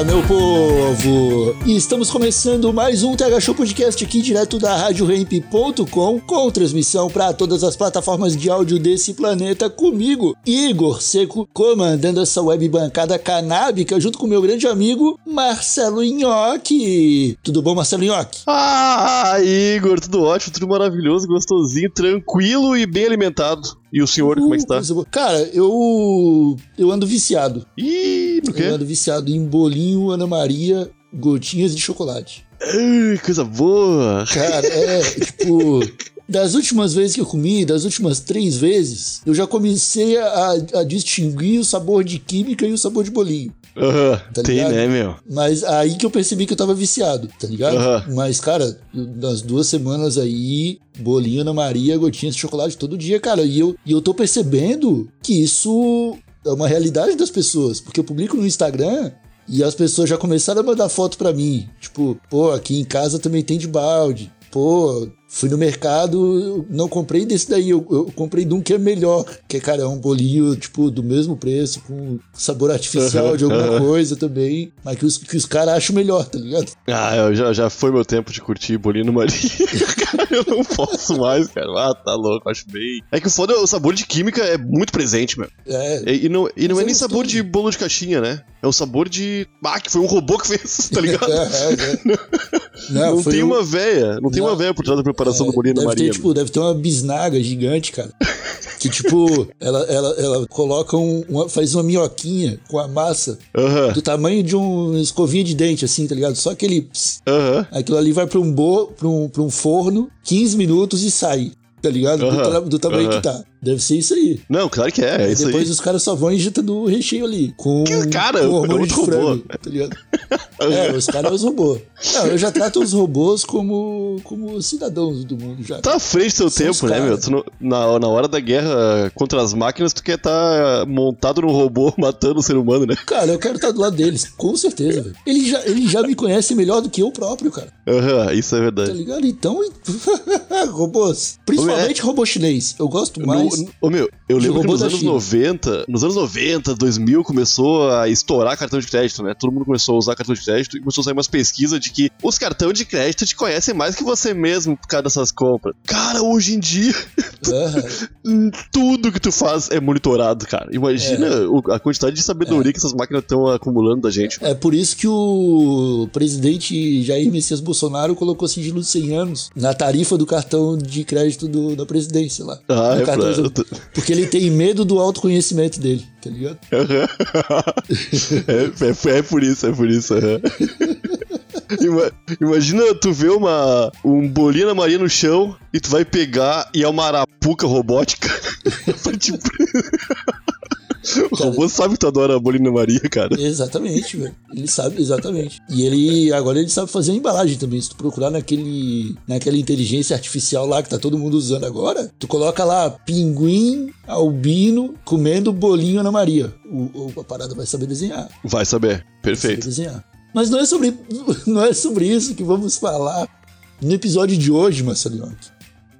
Fala, meu povo! E estamos começando mais um TH Show Podcast aqui direto da RadioRamp.com com transmissão para todas as plataformas de áudio desse planeta comigo, Igor Seco, comandando essa web bancada canábica junto com meu grande amigo Marcelo Nhoque. Tudo bom, Marcelo Nhoque? Ah, Igor, tudo ótimo, tudo maravilhoso, gostosinho, tranquilo e bem alimentado. E o senhor, como é que boa. Cara, eu eu ando viciado. Ih, no Eu quê? ando viciado em bolinho Ana Maria, gotinhas de chocolate. Ai, coisa boa. Cara, é tipo. Das últimas vezes que eu comi, das últimas três vezes, eu já comecei a, a distinguir o sabor de química e o sabor de bolinho. Aham, Tá tem, né, meu? Mas aí que eu percebi que eu tava viciado, tá ligado? Aham. Mas, cara, nas duas semanas aí, bolinho Ana Maria, gotinhas de chocolate todo dia, cara. E eu, e eu tô percebendo que isso é uma realidade das pessoas. Porque eu publico no Instagram e as pessoas já começaram a mandar foto pra mim. Tipo, pô, aqui em casa também tem de balde. Pô, fui no mercado, não comprei desse daí, eu, eu comprei de um que é melhor. Que, cara, é um bolinho, tipo, do mesmo preço, com sabor artificial de alguma coisa também. Mas que os, que os caras acham melhor, tá ligado? Ah, eu já, já foi meu tempo de curtir bolinho no Maria. cara, eu não posso mais, cara. Ah, tá louco, acho bem. É que o foda é o sabor de química é muito presente, meu. É, E, e não, e não é é nem sabor gostoso. de bolo de caixinha, né? É o sabor de. Ah, que foi um robô que fez, tá ligado? É, é, é. Não, não tem um- uma véia. Não tem Não. uma véia por trás da preparação do bolinho deve Maria. Ter, tipo, deve ter uma bisnaga gigante, cara. Que, tipo, ela, ela, ela coloca um, uma, faz uma minhoquinha com a massa Aham, do tamanho de um escovinha de dente, assim, tá ligado? Só aquele. pss, aham. aquilo ali vai pra um, bo, pra, um, pra um forno, 15 minutos e sai, tá ligado? Do, Aham, ta- do tamanho aham. que tá. Deve ser isso aí. Não, claro que é, é isso depois aí. os caras só vão injetando o recheio ali. Com, Que cara, com é hormônio de frango, tá ligado? É, os caras os robôs. Não, eu já trato os robôs como, como cidadãos do mundo já. Tá à frente do seu São tempo, né, meu? Não- na, na hora da guerra contra as máquinas, tu quer estar montado num robô matando o ser humano, né? Cara, eu quero estar do lado deles, com certeza, velho. Eles já, eles já me conhecem melhor do que eu próprio, cara. Aham, isso é Tá verdade. ligado? Então, robôs. Principalmente robô chinês. Eu gosto mais. No, ô, meu, eu lembro que nos anos China. 90, nos anos 90, 2000, começou a estourar cartão de crédito, né? Todo mundo começou a usar cartão de crédito e começou a sair umas pesquisas de que os cartões de crédito te conhecem mais que você mesmo por causa dessas compras. Cara, hoje em dia, Aham. tudo que tu faz é monitorado, cara. Imagina É. a quantidade de sabedoria que essas máquinas estão acumulando da gente. É por isso que o presidente Jair Messias Bolsonaro colocou sigilo de 100 anos na tarifa do cartão de crédito do- da presidência lá. Ah, é cartão- pra... Porque ele tem medo do autoconhecimento dele, tá ligado? é, é, é por isso, é por isso. Ima- Imagina tu ver uma, um bolinho na Maria no chão e tu vai pegar e é uma arapuca robótica. tipo... O robô sabe que tu adora bolinho na Maria, cara. Exatamente, velho. Ele sabe, exatamente. E ele, agora ele sabe fazer a embalagem também. Se tu procurar naquele, naquela inteligência artificial lá que tá todo mundo usando agora, tu coloca lá pinguim albino comendo bolinho Ana Maria. O, o- a parada vai saber desenhar. Vai saber. Saber Perfeito. desenhar. Mas não é sobre, não é sobre isso que vamos falar no episódio de hoje, Marcelinho.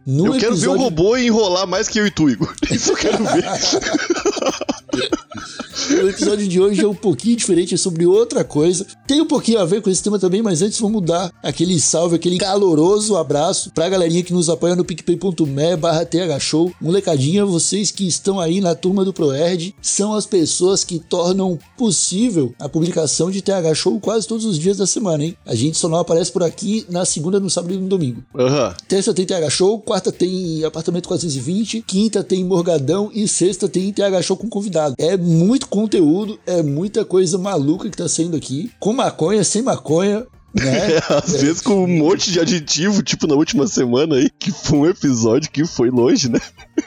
No Eu quero ver o robô enrolar mais que eu e tu, Igor. Isso eu quero ver. O episódio de hoje é um pouquinho diferente, é sobre outra coisa. Tem um pouquinho a ver com esse tema também, mas antes vamos dar aquele salve, aquele caloroso abraço pra galerinha que nos apoia no picpay.me barra thshow. Molecadinha, vocês que estão aí na turma do ProErd, são as pessoas que tornam possível a publicação de TH Show quase todos os dias da semana, hein? A gente só não aparece por aqui na segunda, no sábado e no domingo. Aham. Terça tem TH Show, quarta tem Apartamento 420, quinta tem Morgadão e sexta tem TH Show com convidado. É muito conteúdo, é muita coisa maluca que tá saindo aqui. Com maconha, sem maconha, né? É, às vezes com um monte de aditivo, tipo na última semana aí, que foi um episódio que foi longe, né?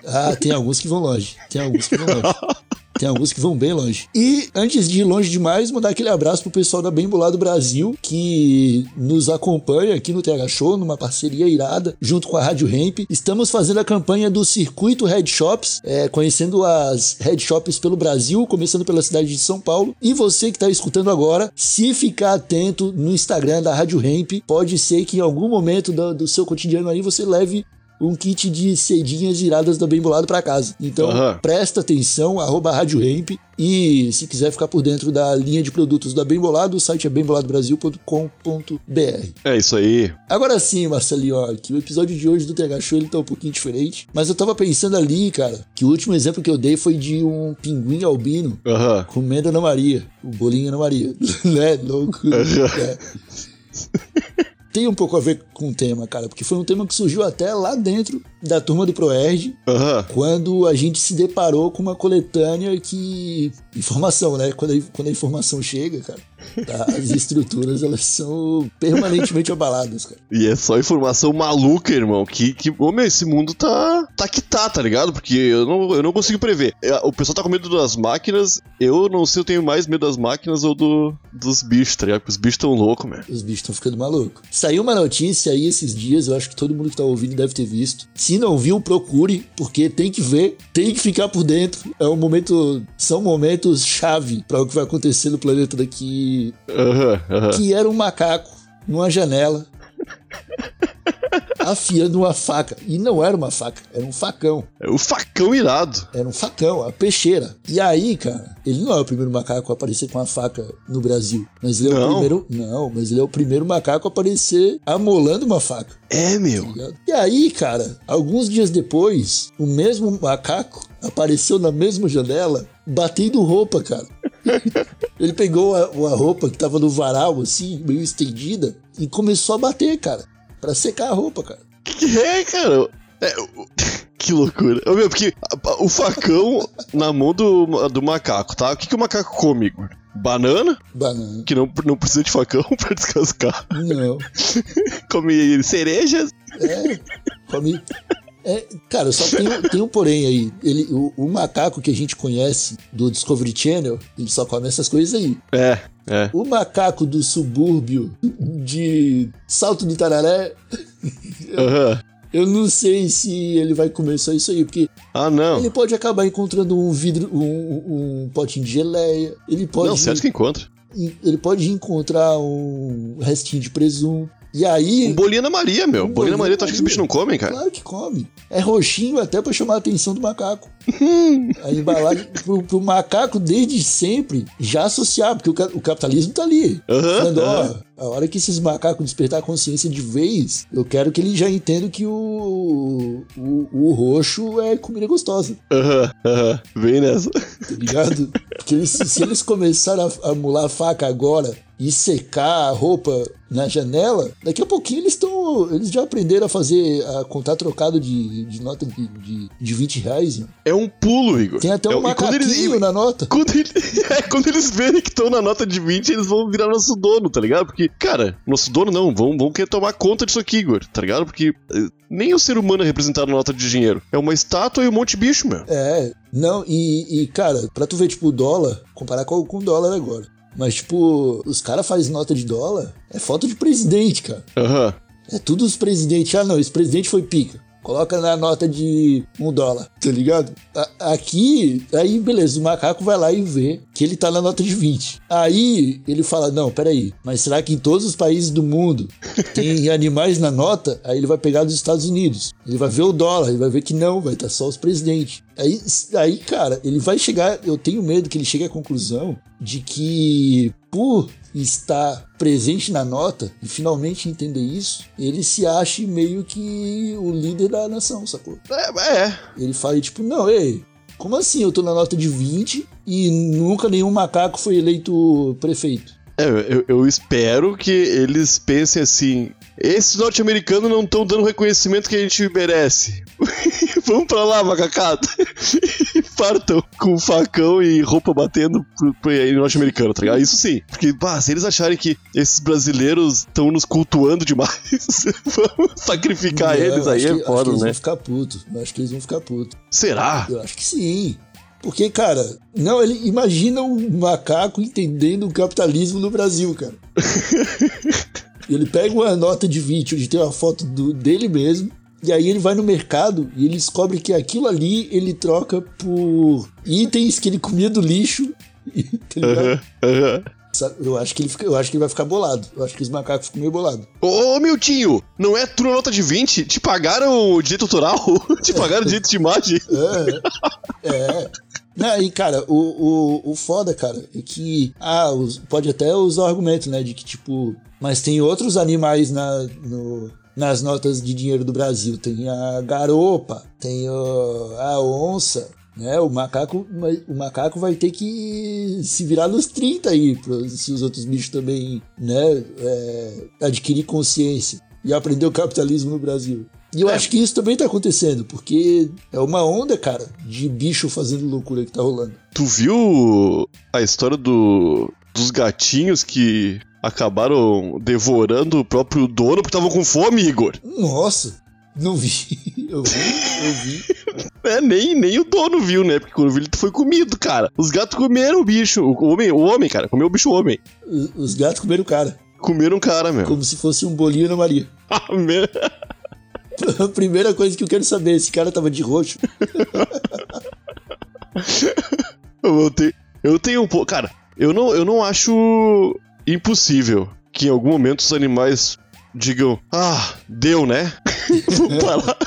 Ah, tem alguns que vão longe. Tem alguns que vão longe. Tem alguns que vão bem longe. E antes de ir longe demais, mandar aquele abraço pro pessoal da Bem Bolado Brasil, que nos acompanha aqui no TH Show, numa parceria irada, junto com a Rádio Ramp. Estamos fazendo a campanha do Circuito Head Shops, é, conhecendo as Head Shops pelo Brasil, começando pela cidade de São Paulo. E você que está escutando agora, se ficar atento no Instagram da Rádio Ramp, pode ser que em algum momento do, do seu cotidiano aí você leve um kit de cedinhas iradas da Bem Bolado para casa. Então, presta atenção, arroba Rádio Ramp. E se quiser ficar por dentro da linha de produtos da Bem Bolado, o site é bemboladobrasil.com.br. É isso aí. Agora sim, Marcelinho, que o episódio de hoje do TH Show ele tá um pouquinho diferente. Mas eu tava pensando ali, cara, que o último exemplo que eu dei foi de um pinguim albino comendo Ana Maria, o bolinho Ana Maria. né? Louco. É. Tem um pouco a ver com o tema, cara, porque foi um tema que surgiu até lá dentro da turma do Proerd, Aham. quando a gente se deparou com uma coletânea que. Informação, né? Quando a, quando a informação chega, cara, tá? as estruturas elas são permanentemente abaladas, cara. E é só informação maluca, irmão. Que, que ô, meu, esse mundo tá. tá que tá, tá ligado? Porque eu não, eu não consigo prever. É, O pessoal tá com medo das máquinas. Eu não sei, eu tenho mais medo das máquinas ou do, dos bichos, tá ligado? Porque os bichos tão loucos, meu. Os bichos estão ficando malucos. Saiu uma notícia aí esses dias, eu acho que todo mundo que tá ouvindo deve ter visto. Se não viu, procure, porque tem que ver, tem que ficar por dentro. É um momento. São momentos chave para o que vai acontecer no planeta daqui. Aham, aham. Que era um macaco numa janela. afiando uma faca. E não era uma faca, era um facão. É o facão irado. Era um facão, a peixeira. E aí, cara, ele não é o primeiro macaco a aparecer com uma faca no Brasil. Mas ele é o Não? primeiro. Não, mas ele é o primeiro macaco a aparecer amolando uma faca. É, meu. ligado? E aí, cara, alguns dias depois, o mesmo macaco apareceu na mesma janela, batendo roupa, cara. Ele pegou a, uma roupa que tava no varal, assim, meio estendida, e começou a bater, cara. Pra secar a roupa, cara. Que é, cara? É, que loucura. Meu, porque o facão na mão do, do macaco, tá? O que, que o macaco come, Igor? Banana, Banana. que não, não precisa de facão pra descascar. Não. Come cerejas. É, come. É, cara, só tem, um- tem um porém aí. Ele, o, o macaco que a gente conhece do Discovery Channel, ele só come essas coisas aí. É, é. O macaco do subúrbio de Salto do Tararé, Aham. eu não sei se ele vai comer só isso aí, porque Ah, não. ele pode acabar encontrando um vidro, um, um potinho de geleia, ele pode, Não, certo que encontra. ele pode encontrar um restinho de presunto. E aí, Um bolinho na Maria, meu. Um bolinho na Maria, tu acha que Maria. bichos não comem, cara? Claro que come. É roxinho até pra chamar a atenção do macaco. a embalagem pro, pro macaco desde sempre já associar, porque o, o capitalismo tá ali. Aham, Falando, ó, aham. a hora que esses macacos despertar a consciência de vez, eu quero que eles já entendam que o, o, o roxo é comida gostosa, Aham, aham. Vem nessa. tá ligado? Porque eles, se eles começarem a, a mular a faca agora e secar a roupa na janela, daqui a pouquinho eles estão. Eles já aprenderam a fazer, a contar trocado de, de nota de, de, de 20 reais. É um pulo, Igor. Tem até é, um eles, macaquinho na nota. quando, ele- é, quando eles verem que estão na nota de 20, eles vão virar nosso dono, tá ligado? Porque, cara, nosso dono não, vão, vão querer tomar conta disso aqui, Igor, tá ligado? Porque eh, nem o ser humano é representado na nota de dinheiro. É uma estátua e um monte de bicho, meu. É, não, e, e, cara, pra tu ver, tipo, o dólar, comparar com, com o dólar agora. Mas, tipo, os caras fazem nota de dólar, é foto de presidente, cara. Aham. É tudo os presidentes. Ah, não, esse presidente foi pica. Coloca na nota de um dólar, tá ligado? A- aqui, aí beleza, o macaco vai lá e vê que ele tá na nota de 20. Aí ele fala: Não, peraí, mas será que em todos os países do mundo tem animais na nota? Aí ele vai pegar dos Estados Unidos. Ele vai ver o dólar, ele vai ver que não, vai estar só os presidentes. Aí, aí, cara, ele vai chegar. Eu tenho medo que ele chegue à conclusão de que, por estar presente na nota e finalmente entender isso, ele se ache meio que o líder da nação, sacou? É, é. Ele fala tipo, não, ei, como assim eu tô na nota de 20 e nunca nenhum macaco foi eleito prefeito? É, eu, eu espero que eles pensem assim. Esses norte-americanos não estão dando o reconhecimento que a gente merece. Vamos pra lá, macacada. e partam com facão e roupa batendo pro, pro norte-americano, tá ligado? Isso sim. Porque, pá, se eles acharem que esses brasileiros estão nos cultuando demais, vamos sacrificar Não, eles aí, acho que- é acho que foda, eles né? vão ficar putos. Acho que eles vão ficar putos. Será? Eu acho que sim. Porque, cara, não, ele imagina um macaco entendendo o capitalismo no Brasil, cara. Ele pega uma nota de 20 onde tem uma foto do- dele mesmo, e aí ele vai no mercado e ele descobre que aquilo ali ele troca por itens que ele comia do lixo. aham. Sabe, Eu acho que ele fica, eu acho que ele vai ficar bolado. Eu acho que os macacos ficam meio bolados. Ô, ô, Miltinho, não é tu nota de 20? Te pagaram o direito autoral? Te pagaram o direito de imagem? É. é. Não, e, cara, o, o, o foda, cara, é que. Ah, os- pode até usar o argumento, né? De que, tipo. Mas tem outros animais na, no- nas notas de dinheiro do Brasil. Tem a garopa, tem o- a onça. Né, o macaco, o macaco vai ter que se virar nos 30 aí, se os outros bichos também, né, é, adquirir consciência e aprender o capitalismo no Brasil. E eu acho que isso também tá acontecendo, porque é uma onda, cara, de bicho fazendo loucura que tá rolando. Tu viu a história do, dos gatinhos que acabaram devorando o próprio dono porque estavam com fome, Igor? Nossa, não vi. Eu vi, eu vi. É, nem, nem o dono viu, né? Porque quando viu, ele foi comido, cara. Os gatos comeram o bicho. O homem, o homem cara, comeu o bicho homem. Os- Os gatos comeram o cara, Comeram o cara, meu. como se fosse um bolinho na Maria. Ah, meu. A primeira coisa que eu quero saber, esse cara tava de roxo. Eu tenho, eu tenho um pouco. Cara, eu não, eu não acho impossível que em algum momento os animais digam: Ah, deu, né? Vamos parar.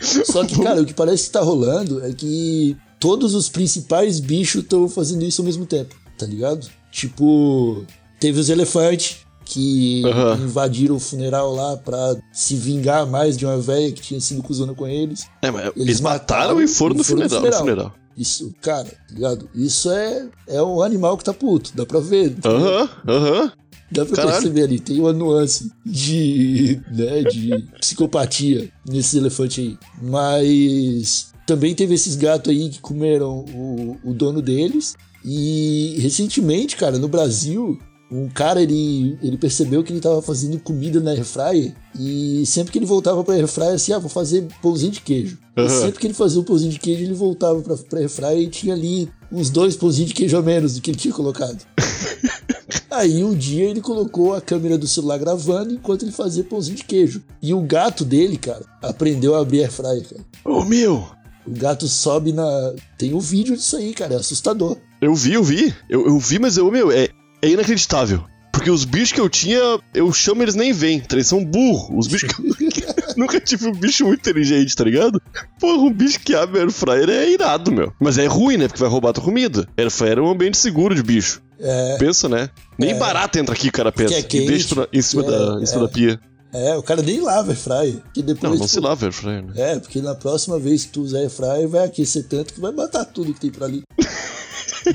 Só que, cara, o que parece que tá rolando é que todos os principais bichos estão fazendo isso ao mesmo tempo, tá ligado? Tipo, teve os elefantes que Aham. invadiram o funeral lá pra se vingar mais de uma velha que tinha sido cuzona com eles. É, mas eles, Eles mataram, mataram e foram e no foram no funeral. No funeral. funeral. Isso, cara, tá ligado? Isso é, é um animal que tá puto, dá pra ver. tá? Aham, aham. Dá pra Caralho. perceber ali, tem uma nuance de, né, de psicopatia nesse elefante aí. Mas também teve esses gatos aí que comeram o, o dono deles. E recentemente, cara, no Brasil, um cara ele, ele percebeu que ele tava fazendo comida na airfryer e sempre que ele voltava pra airfryer, assim, ah, vou fazer pãozinho de queijo. E Aham. sempre que ele fazia o pãozinho de queijo, ele voltava pra, pra airfryer e tinha ali uns dois pãozinhos de queijo a menos do que ele tinha colocado. Aí um dia ele colocou a câmera do celular gravando enquanto ele fazia pãozinho de queijo. E o gato dele, cara, aprendeu a abrir airfryer, cara. Ô, meu. O gato sobe na. Tem um vídeo disso aí, cara, é assustador. Eu vi, eu vi. Eu, eu vi, mas eu, meu, é, é inacreditável. Porque os bichos que eu tinha, eu chamo eles nem vêm, tá? eles são burros. Os bichos que eu nunca tive um bicho muito inteligente, tá ligado? Porra, um bicho que abre air fryer é irado, meu. Mas é ruim, né? Porque vai roubar tua comida. Air fryer é um ambiente seguro de bicho. É, Pensa, né? Nem É. barata entra aqui, cara pensa. é e deixa na- em cima, é, da, em cima é. da pia. é, o cara nem lava airfryer. Que depois, Não, não se lava air fryer, né? É, porque na próxima vez que tu usar airfryer vai aquecer tanto que vai matar tudo que tem por ali.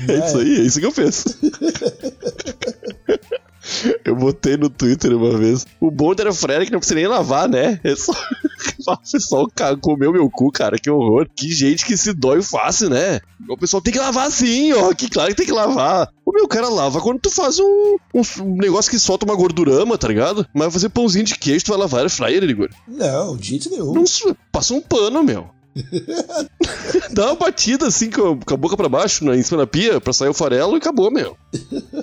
É isso aí, é isso que eu penso. Eu botei no Twitter uma vez. O bom é que não precisa nem lavar, né? É só. É só o cara comeu meu cu, cara. Que horror. Que gente que se dói fácil, né? O pessoal tem que lavar sim, ó. Que claro que tem que lavar. O meu cara lava quando tu faz um, um, um negócio que solta uma gordurama, tá ligado? Mas fazer pãozinho de queijo, tu vai lavar Airfryer, Igor. Não, de jeito nenhum. Não, passa um pano, meu. Dá uma batida assim com a, boca pra baixo, né, em cima da pia, pra sair o farelo e acabou, meu.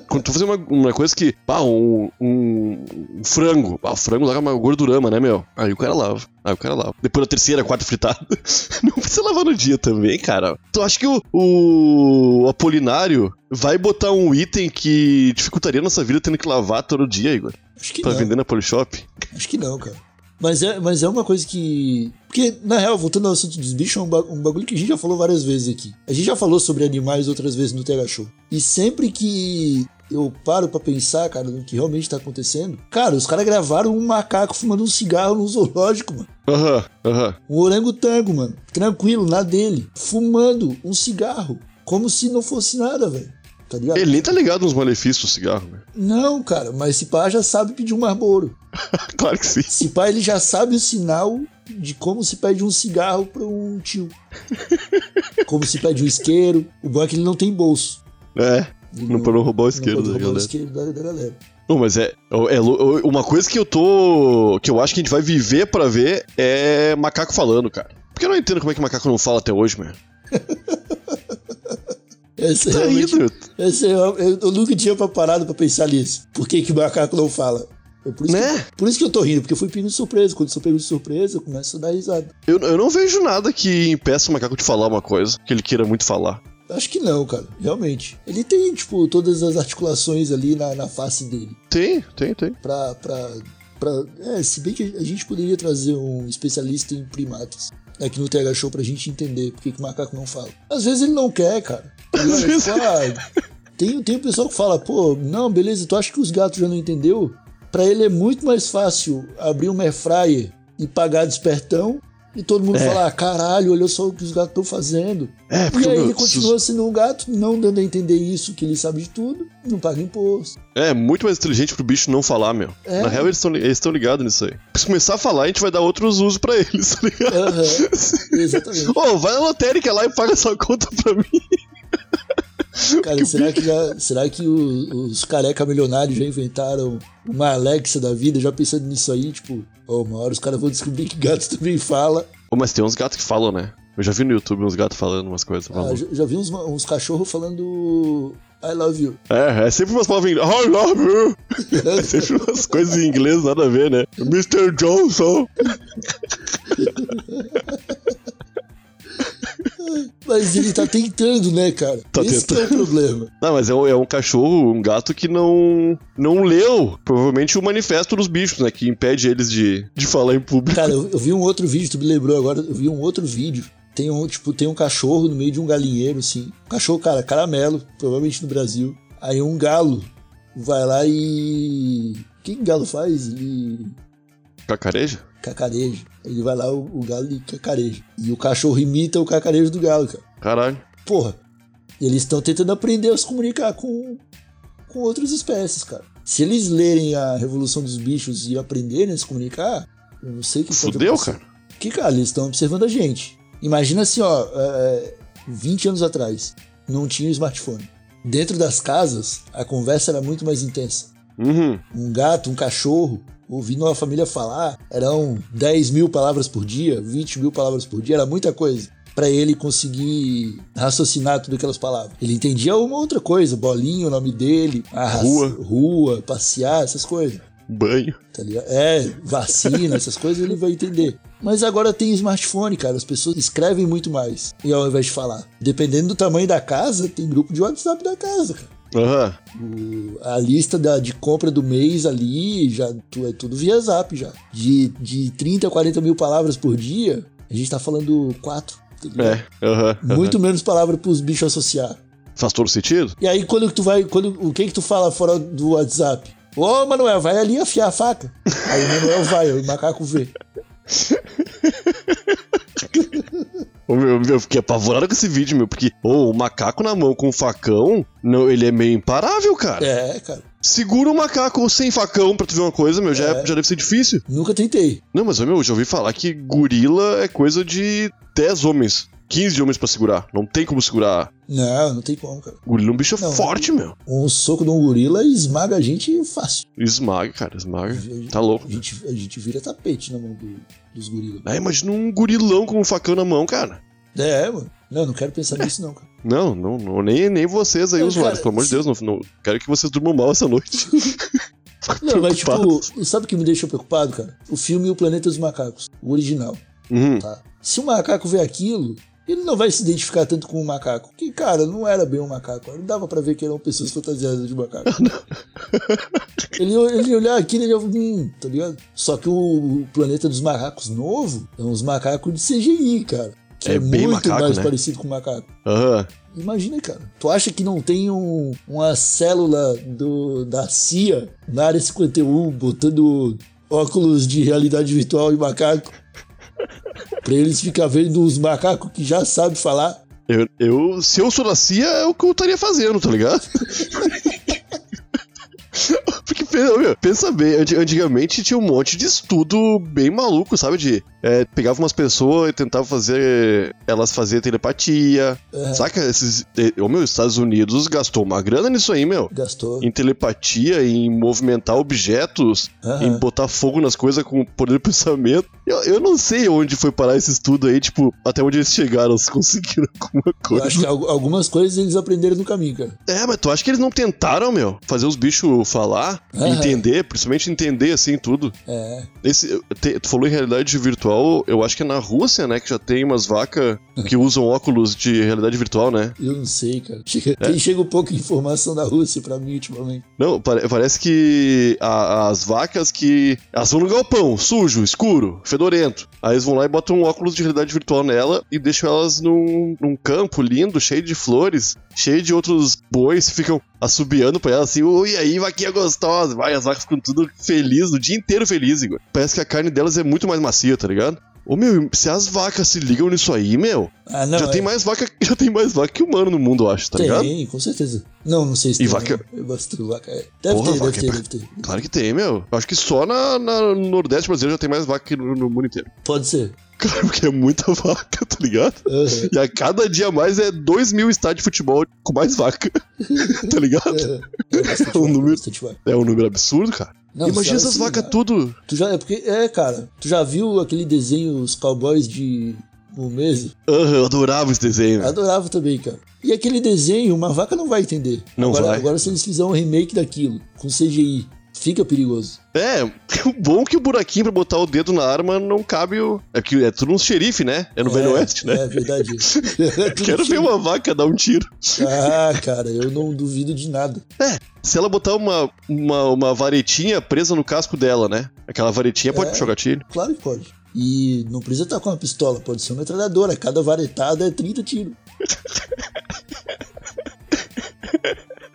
Quando tu fazer uma, uma coisa que, pá, um, um, um frango, pá, o frango larga uma gordurama, né, meu? Aí o cara lava. Aí o cara lava. Depois da terceira, quarta fritada. Não precisa lavar no dia também, cara. Tu acha que o, o Apolinário vai botar um item que dificultaria a nossa vida tendo que lavar todo dia, Igor? Acho que Pra não. vender na Polishop? Acho que não, cara. Mas é, mas é uma coisa que. Porque, na real, voltando ao assunto dos bichos, é um, ba- um bagulho que a gente já falou várias vezes aqui. A gente já falou sobre animais outras vezes no TH Show. E sempre que eu paro pra pensar, cara, no que realmente tá acontecendo, cara, os caras gravaram um macaco fumando um cigarro no zoológico, mano. Aham, aham. Um orangotango, mano. Tranquilo, na dele. Fumando um cigarro. Como se não fosse nada, velho. Tá ligado? Ele nem tá ligado nos malefícios do cigarro, né? Não, cara, mas esse pá já sabe pedir um Marlboro. claro que sim. Esse pá ele já sabe o sinal de como se pede um cigarro pra um tio. Como se pede um isqueiro. O bom é que ele não tem bolso. É. Ele Não pra não roubar o não isqueiro pode da roubar o isqueiro da, da galera. Não, mas é, é lou- Uma coisa que eu tô. que eu acho que a gente vai viver pra ver é macaco falando, cara. Porque eu não entendo como é que macaco não fala até hoje, mano. Essa Tá realmente- indo. essa eu, eu- eu nunca tinha parado pra pensar nisso. Por que, que o macaco não fala? É por, isso Né? que, por isso que eu tô rindo, porque eu fui pego de surpresa. Quando eu sou pego de surpresa, eu começo a dar risada. Eu, eu não vejo nada que impeça o macaco de falar uma coisa que ele queira muito falar. Acho que não, cara. Realmente. Ele tem, tipo, todas as articulações ali na, na face dele. Tem, tem, tem. Pra, pra, pra. É, se bem que a gente poderia trazer um especialista em primatas aqui no TH Show pra gente entender por que, que o macaco não fala. Às vezes ele não quer, cara. Às vezes- tem, tem o pessoal que fala, pô, não, beleza, tu acha que os gatos já não entendeu? Pra ele é muito mais fácil abrir um air fryer e pagar despertão e todo mundo É. falar, caralho, olha só o que os gatos estão fazendo. É, E aí meu, ele continua sendo um gato, não dando a entender isso, que ele sabe de tudo, não paga imposto. É muito mais inteligente pro bicho não falar, meu. É. Na real, eles estão ligados nisso aí. Se começar a falar, a gente vai dar outros usos pra eles, tá ligado? Aham, exatamente. Ô, vai na lotérica lá e paga sua conta pra mim. Cara, será que, já, será que o- os careca milionários já inventaram uma Alexa da vida, já pensando nisso aí? Tipo, ó, uma hora os caras vão descobrir que gato também fala. Ô, mas tem uns gatos que falam, né? Eu já vi no YouTube uns gatos falando umas coisas. Ah, já, já vi uns, uns cachorros falando I love you. É, é sempre umas palavras em inglês. I love you. É sempre umas coisas em inglês, nada a ver, né? Mr. Johnson. Mas ele tá tentando, né, cara? Tá Esse que é o problema. Não, mas é um, é um cachorro, um gato que não não leu, provavelmente, o manifesto dos bichos, né? Que impede eles de, de falar em público. Cara, eu, eu vi um outro vídeo, tu me lembrou agora, eu vi um outro vídeo. Tem um, tipo, tem um cachorro no meio de um galinheiro, assim. Um cachorro, cara, caramelo, provavelmente no Brasil. Aí um galo vai lá e. O que, que galo faz? Ele Cacareja? cacareja. Ele vai lá, o, o galo e cacareja. E o cachorro imita o cacarejo do galo, cara. Caralho. Porra, eles estão tentando aprender a se comunicar com, com outras espécies, cara. Se eles lerem a Revolução dos Bichos e aprenderem a se comunicar, eu não sei o que Fudeu, cara. Que, cara, eles estão observando a gente. Imagina assim, ó, é, 20 anos atrás, não tinha smartphone. Dentro das casas, a conversa era muito mais intensa. Uhum. Um gato, um cachorro, ouvindo uma família falar, eram 10 mil palavras por dia, 20 mil palavras por dia, era muita coisa. Pra ele conseguir raciocinar tudo aquelas palavras. Ele entendia uma outra coisa, bolinha, o nome dele, a Rua. rua, passear, essas coisas. Banho. Tá? É, vacina, essas coisas ele vai entender. Mas agora tem smartphone, cara. As pessoas escrevem muito mais. E ao invés de falar. Dependendo do tamanho da casa, tem grupo de WhatsApp da casa, cara. Aham. O- a lista da- de compra do mês ali, já tu- é tudo via zap já. De, de 30 a 40 mil palavras por dia, a gente tá falando 4. É. Aham. aham. Muito menos palavras pros bichos associar. Faz todo sentido? E aí quando que tu vai. Quando, o que que tu fala fora do WhatsApp? Ô, Manuel, vai ali afiar a faca. Aí o Manuel vai, o macaco vê. Meu, eu fiquei apavorado com esse vídeo, meu, porque ô, o macaco na mão com o facão, não, ele é meio imparável, cara. É, cara. Segura o macaco sem facão pra tu ver uma coisa, meu, já, É. já deve ser difícil. Nunca tentei. Não, mas, meu, eu já ouvi falar que gorila é coisa de 10 homens, 15 homens pra segurar. Não tem como segurar. Não, não tem como, cara. Gorila é um bicho Não. forte, meu. Um soco de um gorila esmaga a gente fácil. Esmaga, cara, esmaga. Tá louco. A gente, a gente vira tapete na mão do- dos gorilas. Ah, imagina um gorilão com um facão na mão, cara. É, mano. Não, não quero pensar nisso, não, cara. Não, não, não nem, nem vocês aí, Não, usuários, cara, pelo amor de Deus, não, não quero que vocês durmam mal essa noite. Não, mas tipo, sabe o que me deixa preocupado, cara? O filme O Planeta dos Macacos, o original, Uhum. tá? Se o macaco vê aquilo, ele não vai se identificar tanto com o macaco. Que, cara, não era bem um macaco. Não dava pra ver que eram pessoas fantasiadas de macaco. ele, ele olhar aquilo e ele ia, hum, tá ligado? Só que o Planeta dos Macacos novo é uns macacos de CGI, cara. Que É é, bem muito macaco, mais né? parecido com macaco. Aham. Imagina, cara. Tu acha que não tem um- uma célula do, da CIA na área 51 botando óculos de realidade virtual em macaco? Pra eles ficar vendo os macacos que já sabem falar? Eu, eu, se eu sou da CIA, é o que eu estaria fazendo, tá ligado? Meu, pensa bem, anti- antigamente tinha um monte de estudo bem maluco, sabe? De é, pegava umas pessoas e tentava fazer elas fazer telepatia. É. Saca? Esses. Ô, meu, Estados Unidos gastou uma grana nisso aí, meu. Gastou. Em telepatia, em movimentar objetos, Aham. em botar fogo nas coisas com poder de pensamento. Eu, eu não sei onde foi parar esse estudo aí, tipo, até onde eles chegaram, se conseguiram alguma Eu coisa. acho que al- algumas coisas eles aprenderam no caminho, cara. É, mas tu acha que eles não tentaram, meu? Fazer os bichos falar, Aham. entender, principalmente entender assim tudo. É. Esse, te- tu falou em realidade virtual, eu acho que é na Rússia, né, que já tem umas vacas que usam óculos de realidade virtual, né? Eu não sei, cara. Chega, É. tem- chega um pouco de informação da Rússia pra mim ultimamente. Não, pare- parece que a- as vacas que. Elas vão no galpão, sujo, escuro, fedorento. Aí eles vão lá e botam um óculos de realidade virtual nela e deixam elas num, num campo lindo, cheio de flores, cheio de outros bois que ficam assobiando pra elas assim, ui, aí, vaquinha gostosa. Vai, as vacas ficam tudo felizes, o dia inteiro felizes, Igor. Parece que a carne delas é muito mais macia, tá ligado? Ô meu, se as vacas se ligam nisso aí, meu, Ah, não. já é- tem mais vaca, já tem mais vaca que humano no mundo, eu acho, tá ligado? Tem, com certeza. Não, não sei se E tem. vaca-. Eu gosto de vaca. é. Deve Porra, ter, vaca deve é ter, deve ter. Claro que tem, meu. Eu acho que só na, na- no Nordeste brasileiro já tem mais vaca que no, no mundo inteiro. Pode ser. Cara, porque é muita vaca, tá ligado? Aham. E a cada dia mais é 2 mil estádios de futebol com mais vaca. tá ligado? É, é Um vaca, número-. É um número absurdo, cara. Não, Imagina essas se vacas tudo. Tu já, é porque, é, cara, tu já viu aquele desenho, os cowboys de um mês? Aham, eu adorava esse desenho. Adorava também, cara. E aquele desenho, uma vaca não vai entender. Não agora, vai. Agora, se eles fizerem um remake daquilo, com CGI, fica perigoso. É, o bom é que o buraquinho pra botar o dedo na arma não cabe o. É que é tudo um xerife, né? É no Velho é, Oeste, né? É verdade. Tudo Quero ver uma vaca dar um tiro. Ah, cara, eu não duvido de nada. Se ela botar uma, uma, uma varetinha presa no casco dela, né? Aquela varetinha pode É. puxar o gatilho. Claro que pode. E não precisa estar com uma pistola, pode ser uma metralhadora. Cada varetada é 30 tiros.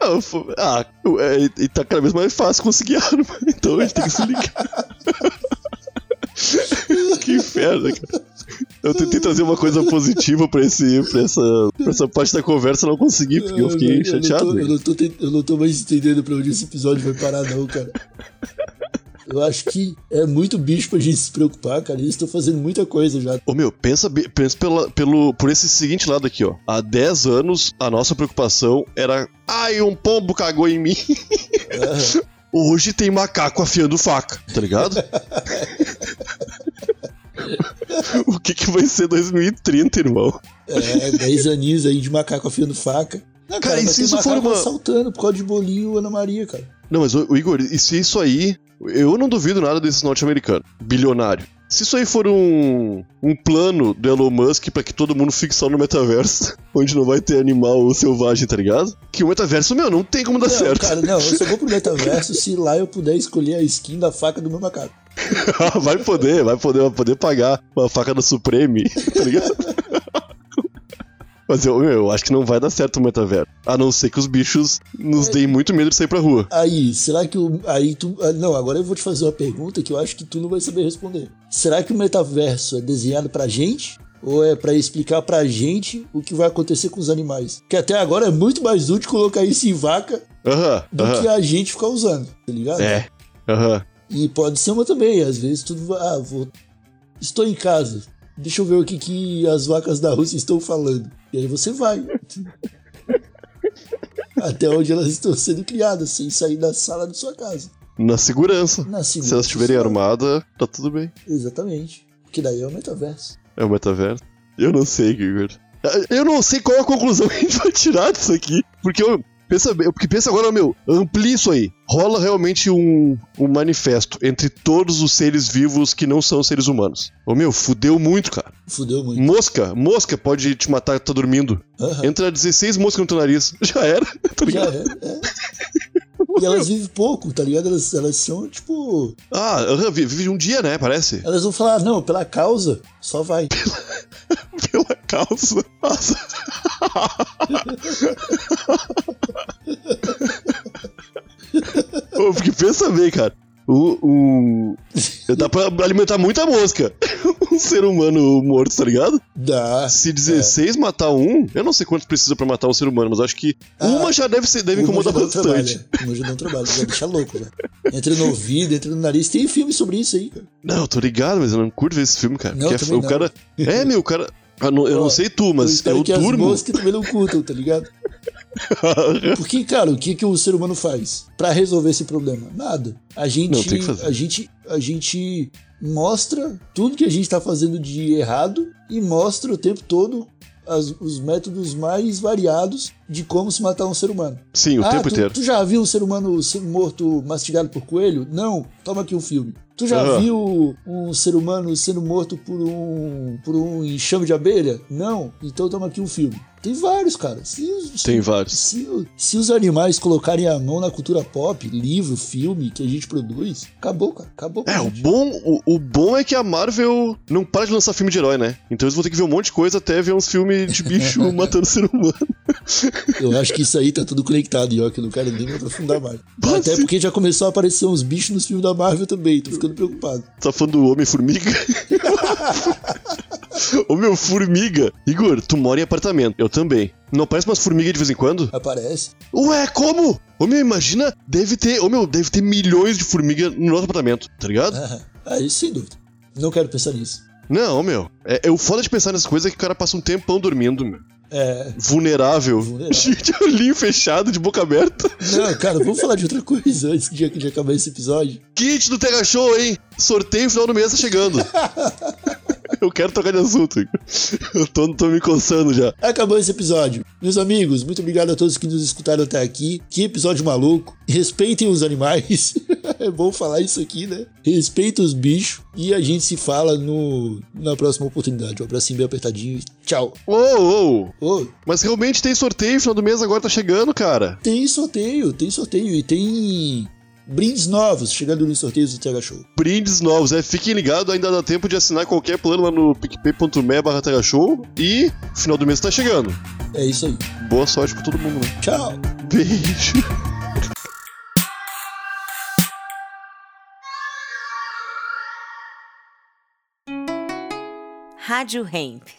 Ah, fo- Ah, é, e tá cada vez mais fácil conseguir arma, então a gente tem que se ligar. que inferno, cara. Eu tentei trazer uma coisa positiva pra, esse, pra, essa, pra essa parte da conversa não consegui, porque eu fiquei não chateado. tô- né? eu, não tô, eu não tô mais entendendo pra onde esse episódio vai parar, não, cara. Eu acho que é muito bicho pra gente se preocupar, cara. Eles estão fazendo muita coisa já. Ô meu, pensa, pensa pela, pelo, por esse seguinte lado aqui, ó. Há 10 anos, a nossa preocupação era. Ai, um pombo cagou em mim. Ah, Hoje tem macaco afiando faca, tá ligado? o que, que vai ser 2030, irmão? É, 10 aninhos aí de macaco afiando faca. Não, Cara, cara, e se isso for uma- assaltando por causa de bolinho Ana Maria, cara. Não, mas o Igor, e se isso aí. Eu não duvido nada desses norte-americanos, bilionário. Se isso aí for um, um plano do Elon Musk pra que todo mundo fique só no metaverso, onde não vai ter animal selvagem, tá ligado? Que o metaverso, meu, não tem como dar Não, certo. cara, não, eu só vou pro metaverso se lá eu puder escolher a skin da faca do meu macaco. vai poder, vai poder, vai poder pagar uma faca da Supreme, tá ligado? Mas eu, eu acho que não vai dar certo o metaverso. A não ser que os bichos nos deem muito medo de sair pra rua. Aí, será que o. Aí tu. ah, Não, agora eu vou te fazer uma pergunta que eu acho que tu não vai saber responder. Será que o metaverso é desenhado pra gente? Ou é pra explicar pra gente o que vai acontecer com os animais? Que até agora é muito mais útil colocar isso em vaca Aham, do aham. que a gente ficar usando, tá ligado? É, aham. E pode ser uma também, às vezes tu vai. Ah, vou. Estou em casa. Deixa eu ver o que, que as vacas da Rússia estão falando. E aí você vai. Até onde elas estão sendo criadas, sem sair da sala da sua casa. Na segurança. Na Se segurança elas estiverem armadas, tá tudo bem. Exatamente. Porque daí é o metaverso. É o metaverso. Eu não sei, Igor. Eu não sei qual a conclusão que a gente vai tirar disso aqui. Porque eu. Pensa bem, porque pensa agora, meu, amplia isso aí. Rola realmente um, um manifesto entre todos os seres vivos que não são seres humanos. Ô meu, fudeu muito, cara. Fudeu muito. Mosca, mosca pode te matar que tá dormindo. Aham. Entra 16 moscas no teu nariz. Já era, tá Já ligado? é, E elas vivem pouco, tá ligado? Elas, elas são, tipo. Ah, vive um dia, né? Parece. Elas vão falar, não, pela causa, só vai. Pela causa. Nossa. Ô, Porque pensa bem, cara. O, o- Dá pra alimentar muita mosca. um ser humano morto, tá ligado? Dá. Se 16 matar um, eu não sei quantos precisa pra matar um ser humano, mas eu acho que uma já deve, ser, deve incomodar já bastante. trabalho, Uma já dá um trabalho, vai deixar louco, velho. Entra no ouvido, entra no nariz. Tem filme sobre isso aí, cara. Não, eu tô ligado, mas eu não curto ver esse filme, cara. Não, Porque é- o não. cara. É, meu, o cara. Ah, não- eu não sei tu, mas espero eu que as durmo. moscas também não curtam, tá ligado? Porque, cara, o que, que o ser humano faz pra resolver esse problema? Nada. A Não, gente, fazer. a gente, a gente mostra tudo que a gente tá fazendo de errado e mostra o tempo todo as- os métodos mais variados de como se matar um ser humano. Sim, o ah, tempo tu, inteiro. tu já viu um ser humano sendo morto mastigado por coelho? Não. Toma aqui um filme. Tu já Aham. viu um ser humano sendo morto por um por um enxame de abelha? Não. Então toma aqui um filme. Tem vários, cara. Se, os- Tem vários. Se, se os animais colocarem a mão na cultura pop, livro, filme que a gente produz, acabou, cara. Acabou. É, o bom, o, o bom é que a Marvel não para de lançar filme de herói, né? Então eles vão ter que ver um monte de coisa até ver uns filmes de bicho matando ser humano. Eu acho que isso aí tá tudo conectado, e ó, que eu não quero nem me aprofundar mais. Pode Até ser. porque já começou a aparecer uns bichos nos filmes da Marvel também, tô ficando preocupado. Tá falando do Homem-Formiga? Ô meu, formiga. Igor, tu mora em apartamento. Eu também. Não aparece umas formigas de vez em quando? Aparece. Ué, como? Ô meu, imagina, deve ter. Ô meu, deve ter milhões de formigas no nosso apartamento, tá ligado? Ah, isso sem dúvida. Não quero pensar nisso. Não, meu. É, é o foda de pensar nessas coisas é que o cara passa um tempão dormindo, meu. É. Vulnerável. De olhinho fechado, de boca aberta. Não, cara, vamos falar de outra coisa antes de, de acabar esse episódio. Kit do Terra Show, hein? Sorteio final do mês tá chegando. Eu quero trocar de assunto. Eu tô, tô me coçando já. Acabou esse episódio. Meus amigos, muito obrigado a todos que nos escutaram até aqui. Que episódio maluco. Respeitem os animais. é bom falar isso aqui, né? Respeitem os bichos. E a gente se fala no, na próxima oportunidade. Um abracinho bem apertadinho. Tchau. Ô, ô. Mas realmente tem sorteio final do mês agora tá chegando, cara. tem sorteio, tem sorteio. E tem brindes novos chegando nos sorteios do TH Show. Brindes novos, é. Fiquem ligados, ainda dá tempo de assinar qualquer plano lá no picpay.me barra Show. E final do mês tá chegando. É isso aí. Boa sorte pra todo mundo, né? Tchau. Beijo. Rádio Hemp.